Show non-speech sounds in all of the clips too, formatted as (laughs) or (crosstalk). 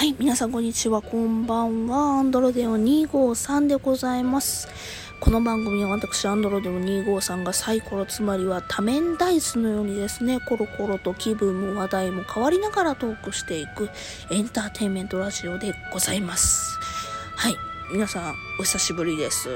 はい、皆さんこんにちは、こんばんは。アンドロデオ253でございます。この番組は私、アンドロデオ253がサイコロ、つまりは多面ダイスのようにですね、コロコロと気分も話題も変わりながらトークしていくエンターテインメントラジオでございます。はい。皆さん、お久しぶりです。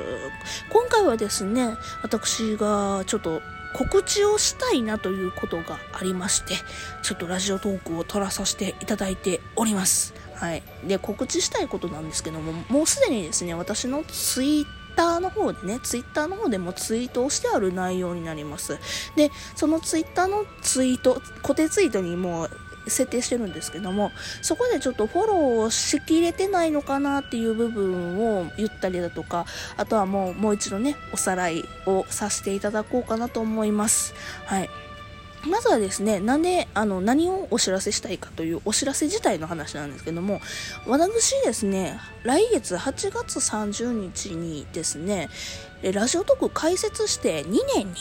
今回はですね、私がちょっと告知をしたいなということがありまして、ちょっとラジオトークを撮らさせていただいております。はい。で、告知したいことなんですけども、もうすでにですね、私のツイッターの方でね、ツイッターの方でもツイートをしてある内容になります。で、そのツイッターのツイート、固定ツイートにもう設定してるんですけども、そこでちょっとフォローしきれてないのかなっていう部分を言ったりだとか、あとはもう、もう一度ね、おさらいをさせていただこうかなと思います。はい。まずはですね、なんで、あの、何をお知らせしたいかというお知らせ自体の話なんですけども、私ですね、来月8月30日にですね、ラジオトーク開設して2年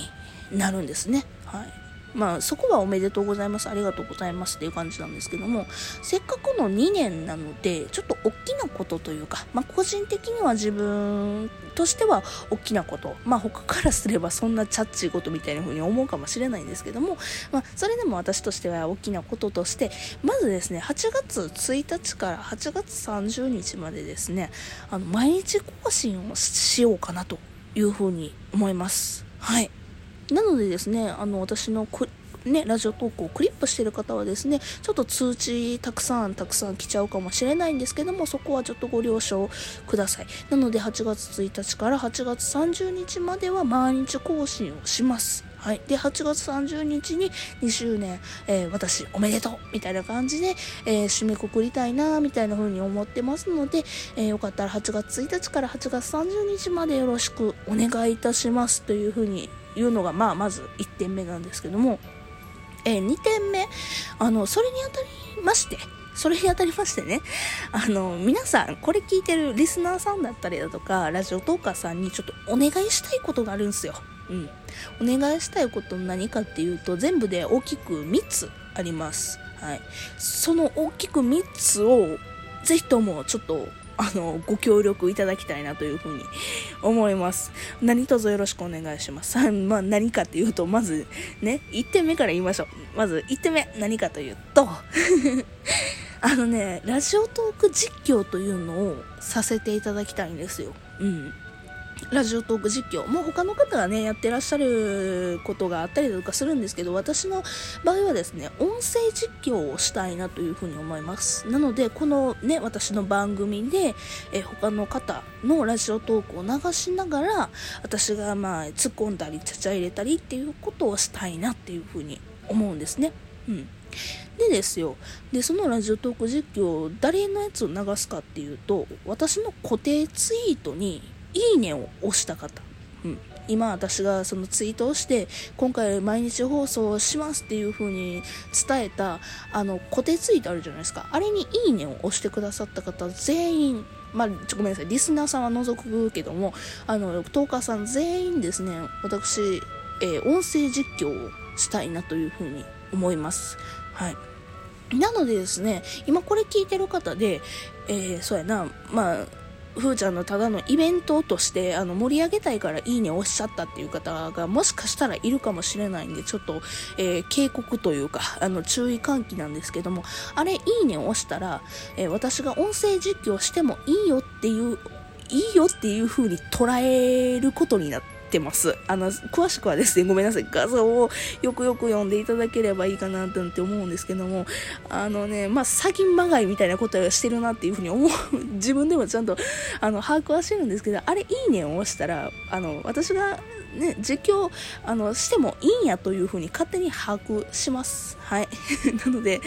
になるんですね。はい。まあ、そこはおめでとうございます、ありがとうございますっていう感じなんですけども、せっかくの2年なので、ちょっと大きなことというか、まあ、個人的には自分としては大きなこと、まあ、他からすればそんなチャッチーことみたいな風に思うかもしれないんですけども、まあ、それでも私としては大きなこととして、まずですね、8月1日から8月30日までですね、あの、毎日更新をしようかなというふうに思います。はい。なのでですね、あの、私のね、ラジオ投稿をクリップしてる方はですね、ちょっと通知たくさんたくさん来ちゃうかもしれないんですけども、そこはちょっとご了承ください。なので8月1日から8月30日までは毎日更新をします。はい。で、8月30日に2周年、えー、私おめでとうみたいな感じで、えー、締めくくりたいなみたいな風に思ってますので、えー、よかったら8月1日から8月30日までよろしくお願いいたしますという風にいうのが、まあ、まず1点目なんですけども、え、2点目、あの、それにあたりまして、それにあたりましてね、(laughs) あの、皆さん、これ聞いてるリスナーさんだったりだとか、ラジオトーカーさんにちょっとお願いしたいことがあるんですよ。うん。お願いしたいこと何かっていうと、全部で大きく3つあります。はい。その大きく3つを、ぜひともちょっとあの、ご協力いただきたいなというふうに思います。何卒よろしくお願いします。(laughs) まあ、何かっていうと、まずね、1点目から言いましょう。まず1点目、何かというと (laughs) あのね、ラジオトーク実況というのをさせていただきたいんですよ。うん。ラジオトーク実況。もう他の方がね、やってらっしゃることがあったりとかするんですけど、私の場合はですね、音声実況をしたいなというふうに思います。なので、このね、私の番組で、え他の方のラジオトークを流しながら、私がまあ、突っ込んだり、ちゃちゃ入れたりっていうことをしたいなっていうふうに思うんですね。うん。でですよ。で、そのラジオトーク実況、誰のやつを流すかっていうと、私の固定ツイートにいいねを押した方。うん。今私がそのツイートをして、今回毎日放送しますっていう風に伝えた、あの、固定ツイートあるじゃないですか。あれにいいねを押してくださった方全員、まあ、ちょごめんなさい、リスナーさんは除くけども、あの、トーカーさん全員ですね、私、えー、音声実況をしたいなという風に思います。はい。なのでですね、今これ聞いてる方で、えー、そうやな、まあ、ふーちゃんのただのイベントとしてあの盛り上げたいからいいねを押しゃったっていう方がもしかしたらいるかもしれないんでちょっと、えー、警告というかあの注意喚起なんですけどもあれいいねを押したら、えー、私が音声実況してもいいよっていういいよっていう風に捉えることになってます。あの、詳しくはですね、ごめんなさい、画像をよくよく読んでいただければいいかなって思うんですけども、あのね、まあ、詐欺まがいみたいなことをしてるなっていうふうに思う、(laughs) 自分でもちゃんと、あの、把握はしてるんですけど、あれ、いいねを押したら、あの、私がね、実況、あの、してもいいんやというふうに勝手に把握します。はい。(laughs) なので、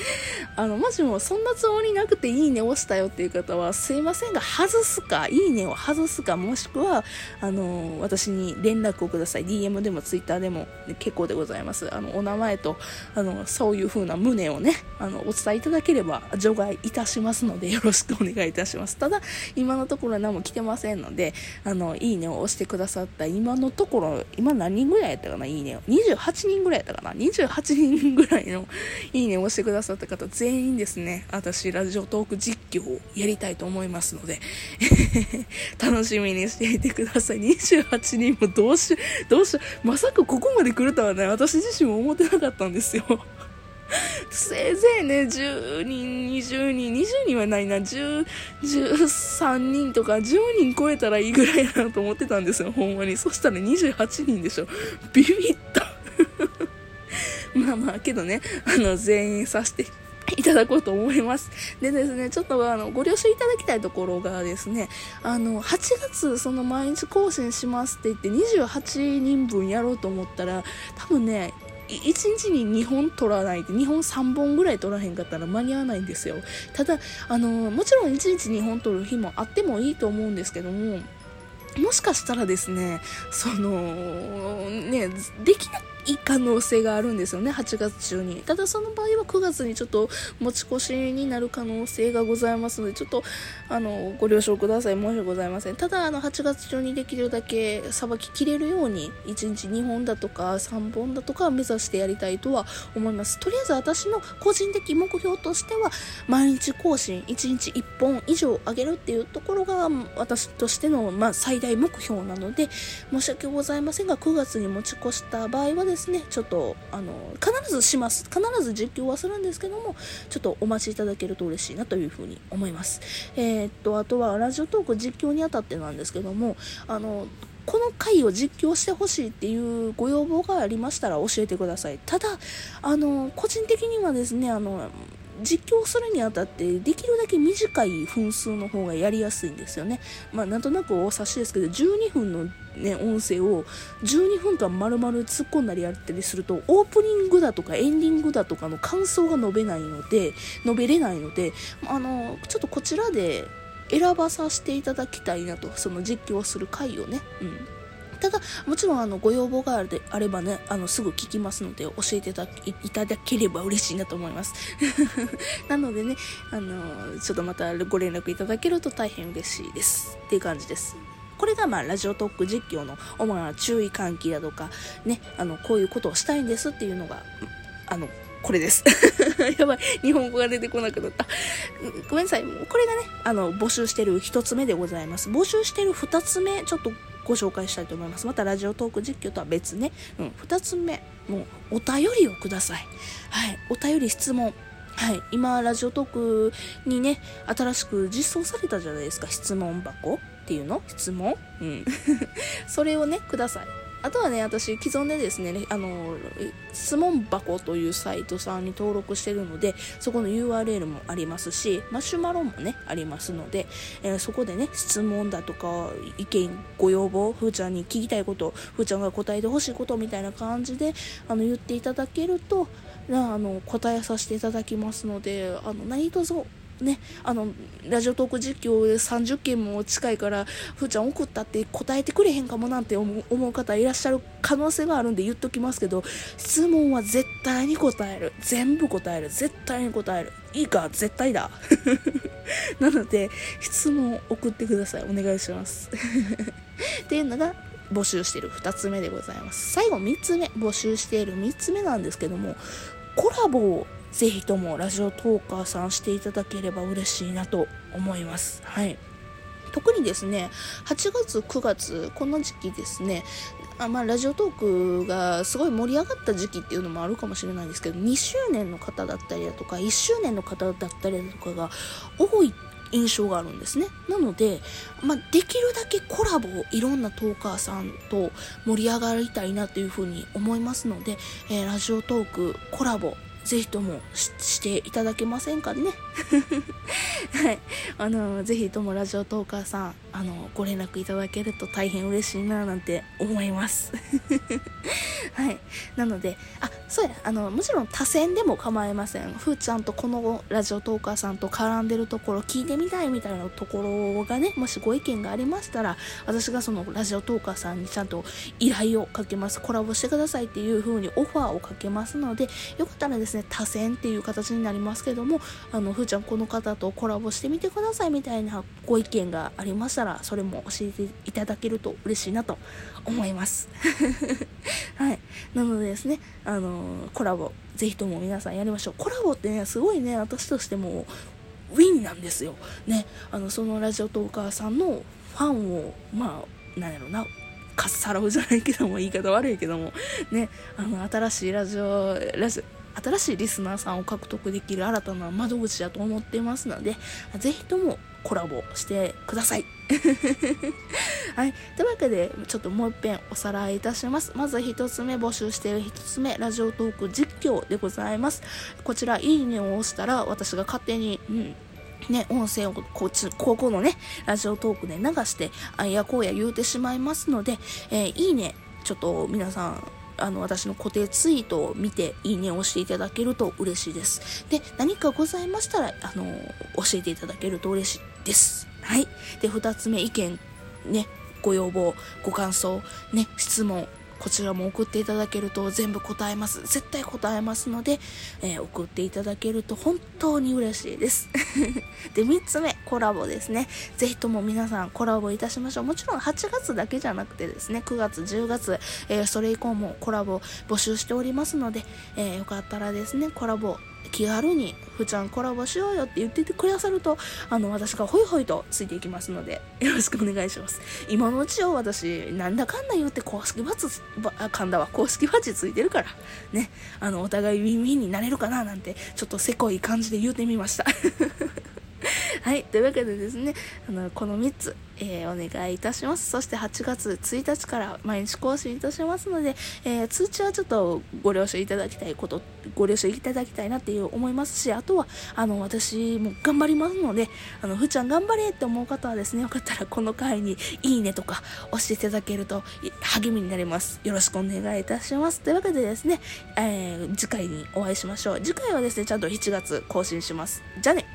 あの、もしもそんなつもりなくていいね押したよっていう方は、すいませんが、外すか、いいねを外すか、もしくは、あの、私に連絡をください。DM でも Twitter でも結構でございます。あの、お名前と、あの、そういうふうな旨をね、あの、お伝えいただければ除外いたしますので、よろしくお願いいたします。ただ、今のところ何も来てませんので、あの、いいねを押してくださった今のところ、今何人ぐらいやったかな？いいねを。28人ぐらいやったかな ?28 人ぐらいのいいねを押してくださった方全員ですね、私、ラジオトーク実況をやりたいと思いますので (laughs) 楽しみにしていてください。28人もどうしよう、どうしよう、まさかここまで来るとはね、私自身も思ってなかったんですよ。(laughs) せいぜいね、10人、20人、20人はないな、10、13人とか10人超えたらいいぐらいだなと思ってたんですよ、ほんまに。そしたら28人でしょ。ビビった。まあまあ、けどね、あの、全員さして、いただこうと思います。でですね、ちょっとあの、ご了承いただきたいところがですね、あの、8月その毎日更新しますって言って28人分やろうと思ったら、多分ね、1日に2本取らないで2本3本ぐらい取らへんかったら間に合わないんですよただあのもちろん1日2本取る日もあってもいいと思うんですけどももしかしたらですねそのねできない可能性があるんですよね、8月中に。ただその場合は9月にちょっと持ち越しになる可能性がございますので、ちょっと、あの、ご了承ください。申し訳ございません。ただ、あの、8月中にできるだけさばききれるように、1日2本だとか3本だとか目指してやりたいとは思います。とりあえず私の個人的目標としては、毎日更新1日1本以上上げるっていうところが、私としての、まあ、最大目標なので、申し訳ございませんが、9月に持ち越した場合はですねですね。ちょっとあの必ずします。必ず実況はするんですけどもちょっとお待ちいただけると嬉しいなというふうに思います。えー、っとあとはラジオトーク実況にあたってなんですけどもあのこの回を実況してほしいっていうご要望がありましたら教えてください。ただあの個人的にはですねあの実況するにあたってできるだけ短い分数の方がやりやすいんですよね。まあなんとなくお察しですけど12分のね音声を12分間丸々突っ込んだりやったりするとオープニングだとかエンディングだとかの感想が述べないので述べれないのであのちょっとこちらで選ばさせていただきたいなとその実況する回をね。うんただ、もちろんあのご要望があるであればね、あのすぐ聞きますので教えていただければ嬉しいなと思います。(laughs) なのでね、あのちょっとまたご連絡いただけると大変嬉しいです。っていう感じです。これがまあラジオトーク実況の主な注意喚起だとか、ね、あのこういうことをしたいんですっていうのが、あの、これです。(laughs) やばい。日本語が出てこなくなった。ごめんなさい。これがね、あの、募集してる一つ目でございます。募集してる二つ目、ちょっとご紹介したいと思います。またラジオトーク実況とは別ね。うん、2つ目、もうお便りをください。はい、お便り質問。はい、今、ラジオトークにね、新しく実装されたじゃないですか、質問箱っていうの？質問？うん。(laughs) それをね、ください。あとはね、私、既存でですね、あの、質問箱というサイトさんに登録してるので、そこの URL もありますし、マシュマロもね、ありますので、えー、そこでね、質問だとか、意見、ご要望、ふーちゃんに聞きたいこと、ふーちゃんが答えてほしいことみたいな感じで、あの、言っていただけると、あの、答えさせていただきますので、あの、何卒ね、あの、ラジオトーク実況30件も近いから、ふーちゃん送ったって答えてくれへんかもなんて思う方いらっしゃる可能性があるんで言っときますけど、質問は絶対に答える。全部答える。絶対に答える。いいか？絶対だ。(laughs) なので、質問送ってください。お願いします。(laughs) っていうのが、募集している2つ目でございます。最後3つ目、募集している3つ目なんですけども、コラボをぜひともラジオトーカーさんしていただければ嬉しいなと思います。はい。特にですね、8月、9月、この時期ですね、あまあ、ラジオトークがすごい盛り上がった時期っていうのもあるかもしれないんですけど、2周年の方だったりだとか、1周年の方だったりだとかが多い印象があるんですね。なので、まあ、できるだけコラボをいろんなトーカーさんと盛り上がりたいなというふうに思いますので、えー、ラジオトークコラボぜひともしていただけませんかね？(laughs) はい。あの、ぜひともラジオトーカーさん、あの、ご連絡いただけると大変嬉しいななんて思います。(laughs) はい。なので、あ、そうや、あの、もちろん多選でも構いません。ふーちゃんとこのラジオトーカーさんと絡んでるところ聞いてみたいみたいなところがね、もしご意見がありましたら、私がそのラジオトーカーさんにちゃんと依頼をかけます。コラボしてくださいっていう風にオファーをかけますので、よかったらですね、ね多選っていう形になりますけども、あの、ふーちゃんこの方とコラボしてみてくださいみたいなご意見がありましたら、それも教えていただけると嬉しいなと思います。(laughs) はい。なのでですね、あの、コラボ、ぜひとも皆さんやりましょう。コラボってね、すごいね、私としても、ウィンなんですよ。ね、あの、そのラジオトーカーさんのファンを、まあ、なんやろな、かっさらうじゃないけども、言い方悪いけども、ね、あの、新しいラジオ、ラジオ、新しいリスナーさんを獲得できる新たな窓口だと思ってますので、ぜひともコラボしてください。(laughs) はい。というわけで、ちょっともう一遍おさらいいたします。まず一つ目、募集している一つ目、ラジオトーク実況でございます。こちら、いいねを押したら、私が勝手に、うん、ね、音声をこっち、ここのね、ラジオトークで流して、あやこうや言うてしまいますので、えー、いいね、ちょっと皆さん、あの、私の固定ツイートを見て、いいねを押していただけると嬉しいです。で、何かございましたら、あの、教えていただけると嬉しいです。はい。で、2つ目、意見、ね、ご要望、ご感想、ね、質問、こちらも送っていただけると全部答えます。絶対答えますので、えー、送っていただけると本当に嬉しいです。(laughs) で、3つ目、コラボですね。ぜひとも皆さんコラボいたしましょう。もちろん8月だけじゃなくてですね、9月、10月、えー、それ以降もコラボ募集しておりますので、えー、よかったらですね、コラボ気軽に「ふちゃんコラボしようよ」って言っててくださるとあの私がホイホイとついていきますのでよろしくお願いします。今のうちを私なんだかんだ言って公式バツあかんだわ公式バッジついてるからね。あのお互いウィンウィンになれるかななんてちょっとせこい感じで言うてみました。(laughs) はい。というわけでですね、あの、この3つ、えー、お願いいたします。そして8月1日から毎日更新いたしますので、えー、通知はちょっとご了承いただきたいこと、ご了承いただきたいなっていう思いますし、あとは、あの、私も頑張りますので、あの、ふーちゃん頑張れって思う方はですね、よかったらこの回にいいねとか押していただけると励みになります。よろしくお願いいたします。というわけでですね、えー、次回にお会いしましょう。次回はですね、ちゃんと7月更新します。じゃあね